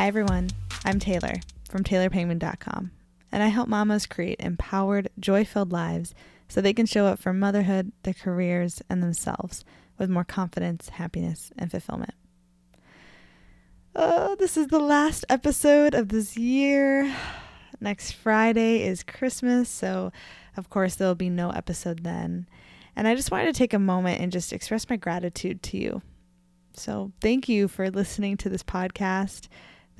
Hi, everyone. I'm Taylor from TaylorPangman.com, and I help mamas create empowered, joy filled lives so they can show up for motherhood, their careers, and themselves with more confidence, happiness, and fulfillment. Oh, this is the last episode of this year. Next Friday is Christmas, so of course there'll be no episode then. And I just wanted to take a moment and just express my gratitude to you. So, thank you for listening to this podcast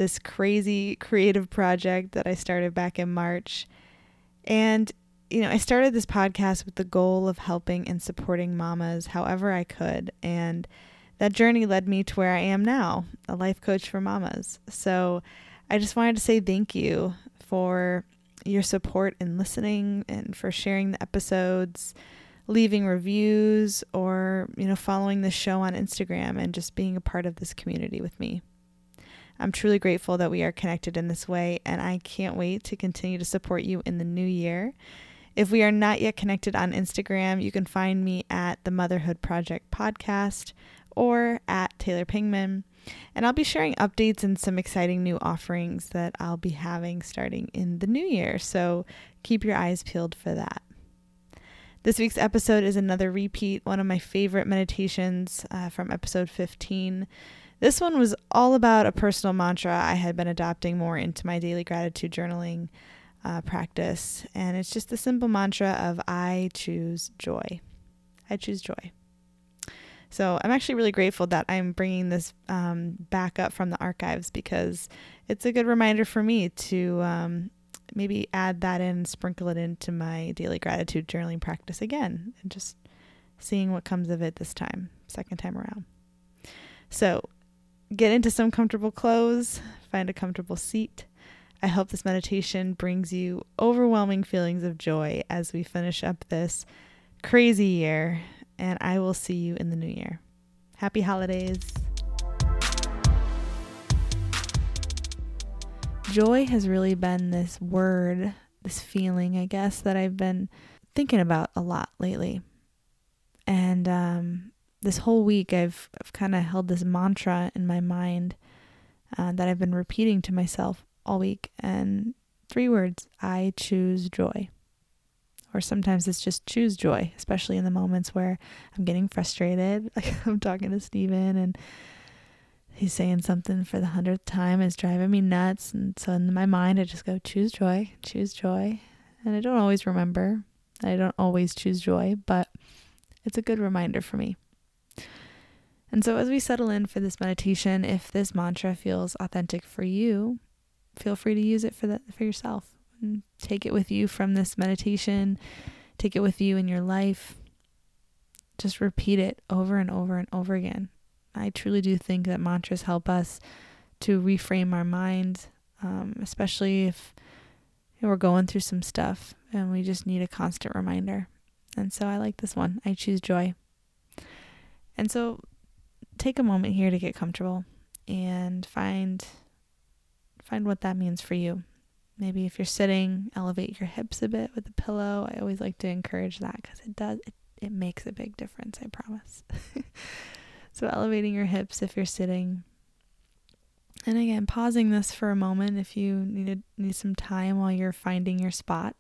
this crazy creative project that I started back in March. And, you know, I started this podcast with the goal of helping and supporting mamas however I could. And that journey led me to where I am now, a life coach for mamas. So I just wanted to say thank you for your support in listening and for sharing the episodes leaving reviews or you know following the show on Instagram and just being a part of this community with me. I'm truly grateful that we are connected in this way, and I can't wait to continue to support you in the new year. If we are not yet connected on Instagram, you can find me at the Motherhood Project Podcast or at Taylor Pangman. And I'll be sharing updates and some exciting new offerings that I'll be having starting in the new year. So keep your eyes peeled for that. This week's episode is another repeat, one of my favorite meditations uh, from episode 15. This one was all about a personal mantra I had been adopting more into my daily gratitude journaling uh, practice. And it's just the simple mantra of I choose joy. I choose joy. So I'm actually really grateful that I'm bringing this um, back up from the archives because it's a good reminder for me to um, maybe add that in, sprinkle it into my daily gratitude journaling practice again, and just seeing what comes of it this time, second time around. So get into some comfortable clothes, find a comfortable seat. I hope this meditation brings you overwhelming feelings of joy as we finish up this crazy year, and I will see you in the new year. Happy holidays. Joy has really been this word, this feeling, I guess, that I've been thinking about a lot lately. And um, this whole week I've, I've kind of held this mantra in my mind uh, that I've been repeating to myself all week. And three words I choose joy. Or sometimes it's just choose joy, especially in the moments where I'm getting frustrated. Like I'm talking to Steven and he's saying something for the hundredth time. It's driving me nuts. And so in my mind, I just go, choose joy, choose joy. And I don't always remember. I don't always choose joy, but it's a good reminder for me. And so, as we settle in for this meditation, if this mantra feels authentic for you, feel free to use it for for yourself. And take it with you from this meditation. Take it with you in your life. Just repeat it over and over and over again. I truly do think that mantras help us to reframe our mind, um, especially if we're going through some stuff and we just need a constant reminder. And so I like this one. I choose joy. And so take a moment here to get comfortable and find find what that means for you. Maybe if you're sitting, elevate your hips a bit with a pillow. I always like to encourage that cuz it does it, it makes a big difference, I promise. so elevating your hips if you're sitting. And again, pausing this for a moment if you need need some time while you're finding your spot.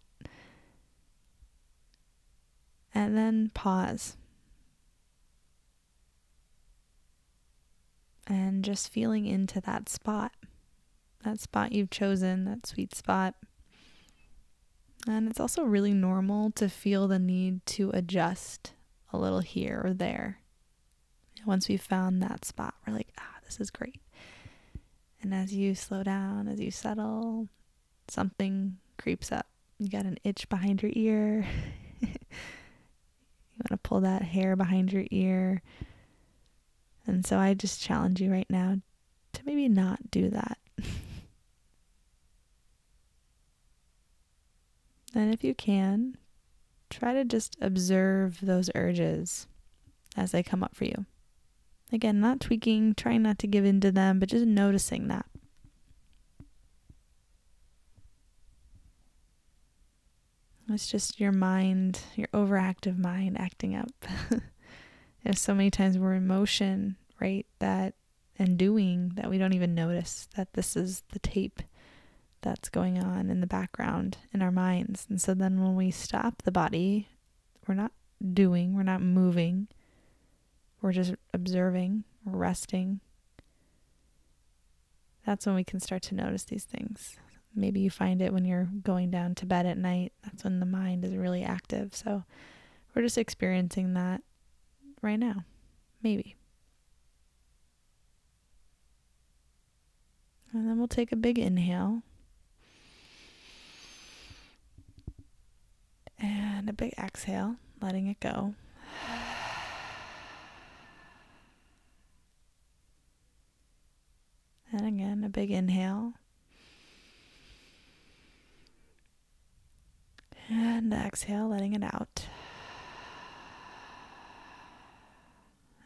And then pause and just feeling into that spot, that spot you've chosen, that sweet spot. And it's also really normal to feel the need to adjust a little here or there. Once we've found that spot, we're like, ah, this is great. And as you slow down, as you settle, something creeps up. You got an itch behind your ear. you want to pull that hair behind your ear. And so I just challenge you right now to maybe not do that. and if you can, try to just observe those urges as they come up for you. Again, not tweaking, trying not to give in to them, but just noticing that. It's just your mind, your overactive mind acting up. There's so many times we're in motion, right? That and doing that we don't even notice that this is the tape that's going on in the background in our minds. And so then when we stop the body, we're not doing, we're not moving, we're just observing, we're resting. That's when we can start to notice these things. Maybe you find it when you're going down to bed at night. That's when the mind is really active. So we're just experiencing that right now. Maybe. And then we'll take a big inhale. And a big exhale, letting it go. And again, a big inhale. And exhale, letting it out.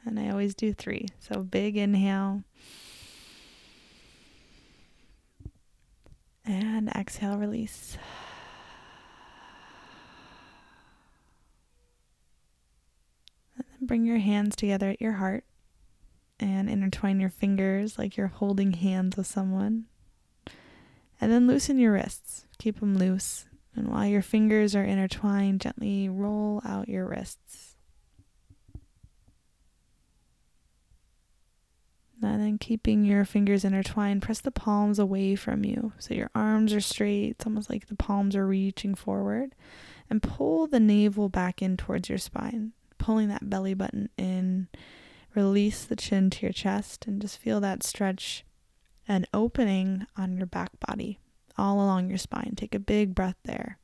And I always do three. So big inhale. And exhale, release. And then bring your hands together at your heart and intertwine your fingers like you're holding hands with someone. And then loosen your wrists. Keep them loose. And while your fingers are intertwined, gently roll out your wrists. And then keeping your fingers intertwined, press the palms away from you. So your arms are straight. It's almost like the palms are reaching forward. And pull the navel back in towards your spine, pulling that belly button in. Release the chin to your chest and just feel that stretch and opening on your back body all along your spine. Take a big breath there.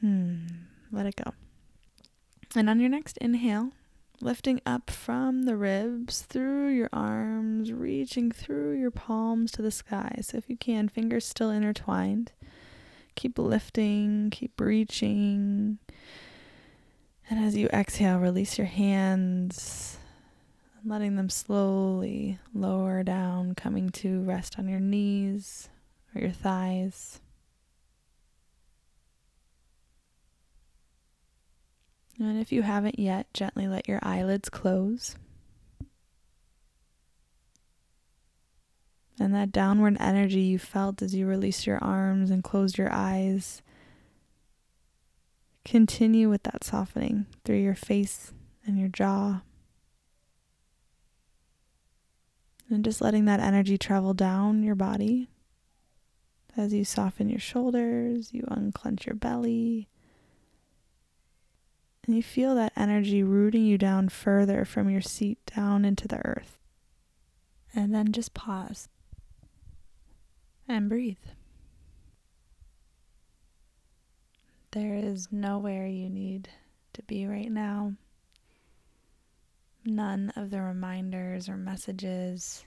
Hmm. Let it go. And on your next inhale, lifting up from the ribs through your arms, reaching through your palms to the sky. So if you can, fingers still intertwined. Keep lifting, keep reaching. And as you exhale, release your hands, letting them slowly lower down, coming to rest on your knees or your thighs. And if you haven't yet, gently let your eyelids close. And that downward energy you felt as you released your arms and closed your eyes, continue with that softening through your face and your jaw. And just letting that energy travel down your body as you soften your shoulders, you unclench your belly and you feel that energy rooting you down further from your seat down into the earth. And then just pause and breathe. There is nowhere you need to be right now. None of the reminders or messages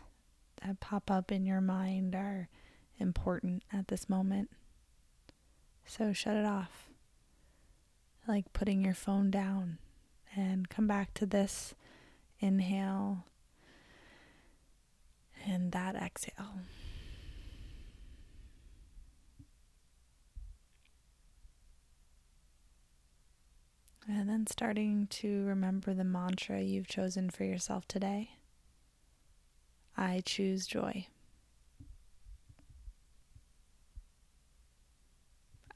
that pop up in your mind are important at this moment. So shut it off like putting your phone down and come back to this inhale and that exhale. And then starting to remember the mantra you've chosen for yourself today I choose joy.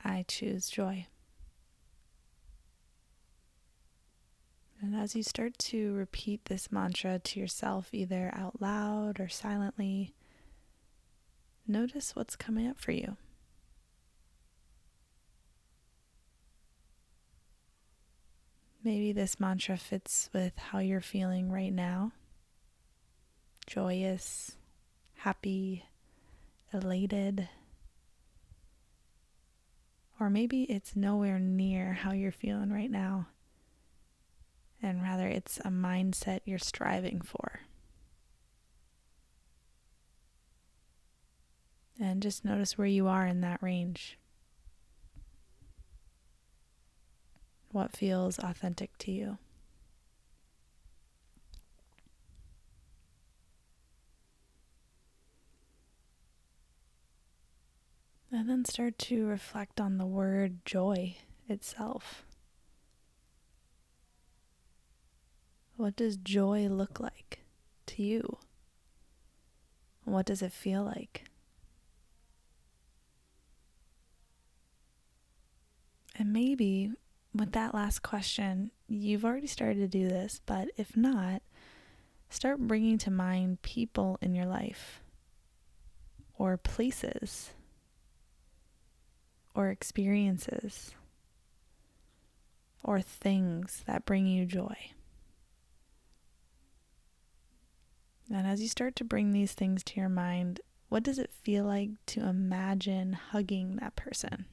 I choose joy. And as you start to repeat this mantra to yourself, either out loud or silently, notice what's coming up for you. Maybe this mantra fits with how you're feeling right now joyous, happy, elated. Or maybe it's nowhere near how you're feeling right now and rather it's a mindset you're striving for. And just notice where you are in that range. What feels authentic to you? And then start to reflect on the word joy itself. What does joy look like to you? What does it feel like? And maybe with that last question, you've already started to do this, but if not, start bringing to mind people in your life or places or experiences or things that bring you joy. And as you start to bring these things to your mind, what does it feel like to imagine hugging that person?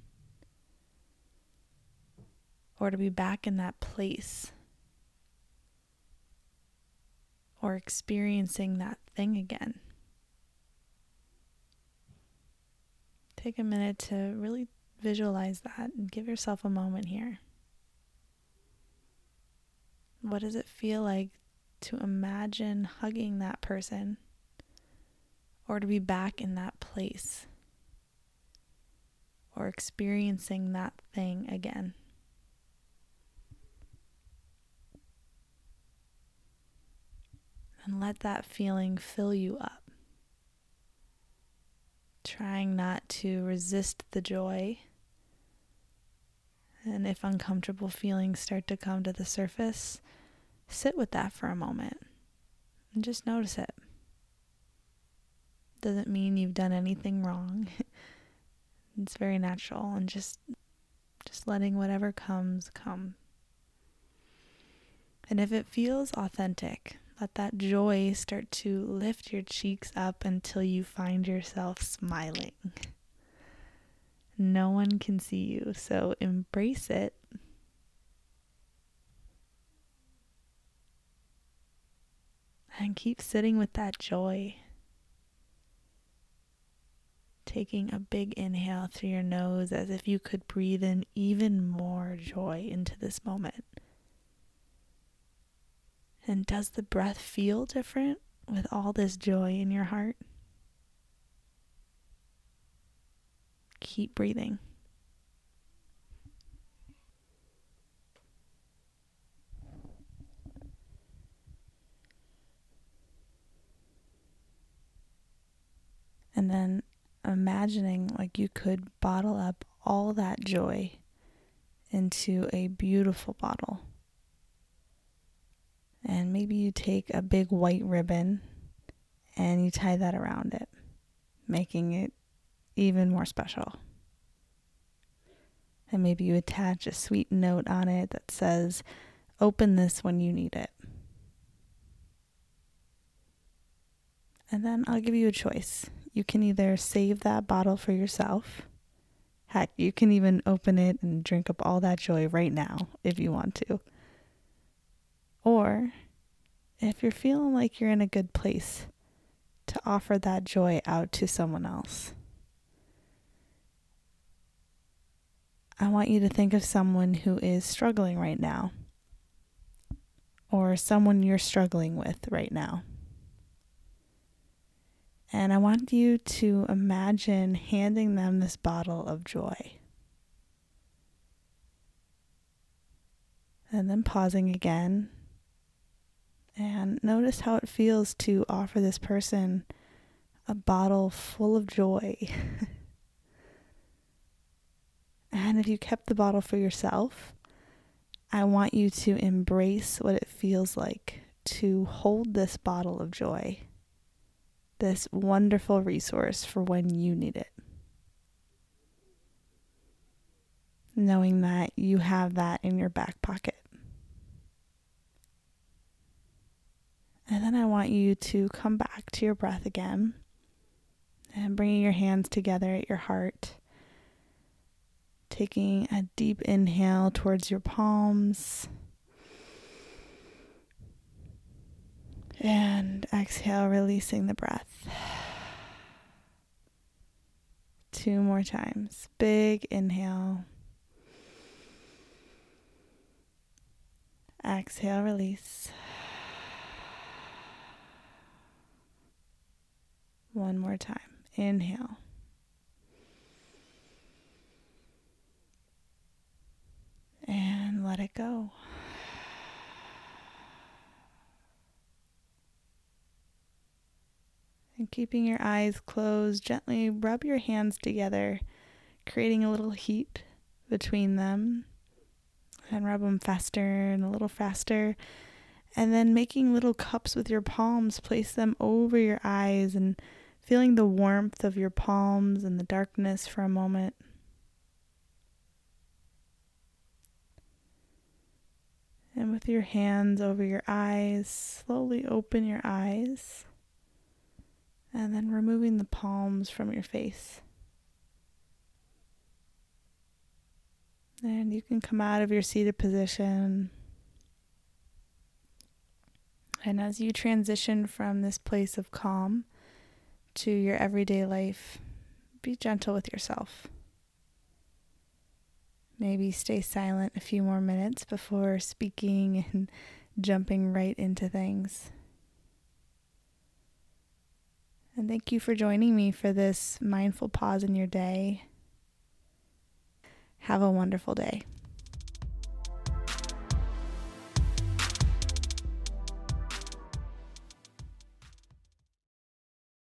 Or to be back in that place? Or experiencing that thing again? Take a minute to really visualize that and give yourself a moment here. What does it feel like to imagine hugging that person or to be back in that place or experiencing that thing again. And let that feeling fill you up. Trying not to resist the joy. And if uncomfortable feelings start to come to the surface, sit with that for a moment and just notice it. Doesn't mean you've done anything wrong. it's very natural and just just letting whatever comes come. And if it feels authentic, let that joy start to lift your cheeks up until you find yourself smiling. No one can see you, so embrace it And keep sitting with that joy. Taking a big inhale through your nose as if you could breathe in even more joy into this moment. And does the breath feel different with all this joy in your heart? Keep breathing. Then imagining like you could bottle up all that joy into a beautiful bottle. And maybe you take a big white ribbon and you tie that around it, making it even more special. And maybe you attach a sweet note on it that says, Open this when you need it. And then I'll give you a choice you can either save that bottle for yourself. Heck, you can even open it and drink up all that joy right now if you want to. Or if you're feeling like you're in a good place, to offer that joy out to someone else. I want you to think of someone who is struggling right now, or someone you're struggling with right now. And I want you to imagine handing them this bottle of joy. And then pausing again. And notice how it feels to offer this person a bottle full of joy. and if you kept the bottle for yourself, I want you to embrace what it feels like to hold this bottle of joy this wonderful resource for when you need it. Knowing that you have that in your back pocket. And then I want you to come back to your breath again and bringing your hands together at your heart. Taking a deep inhale towards your palms And exhale, releasing the breath. Two more times. Big inhale. Exhale, release. One more time. Inhale. And let it go. Keeping your eyes closed, gently rub your hands together, creating a little heat between them. And rub them faster and a little faster. And then making little cups with your palms, place them over your eyes and feeling the warmth of your palms and the darkness for a moment. And with your hands over your eyes, slowly open your eyes. And then removing the palms from your face. And you can come out of your seated position. And as you transition from this place of calm to your everyday life, be gentle with yourself. Maybe stay silent a few more minutes before speaking and jumping right into things. And thank you for joining me for this mindful pause in your day. Have a wonderful day.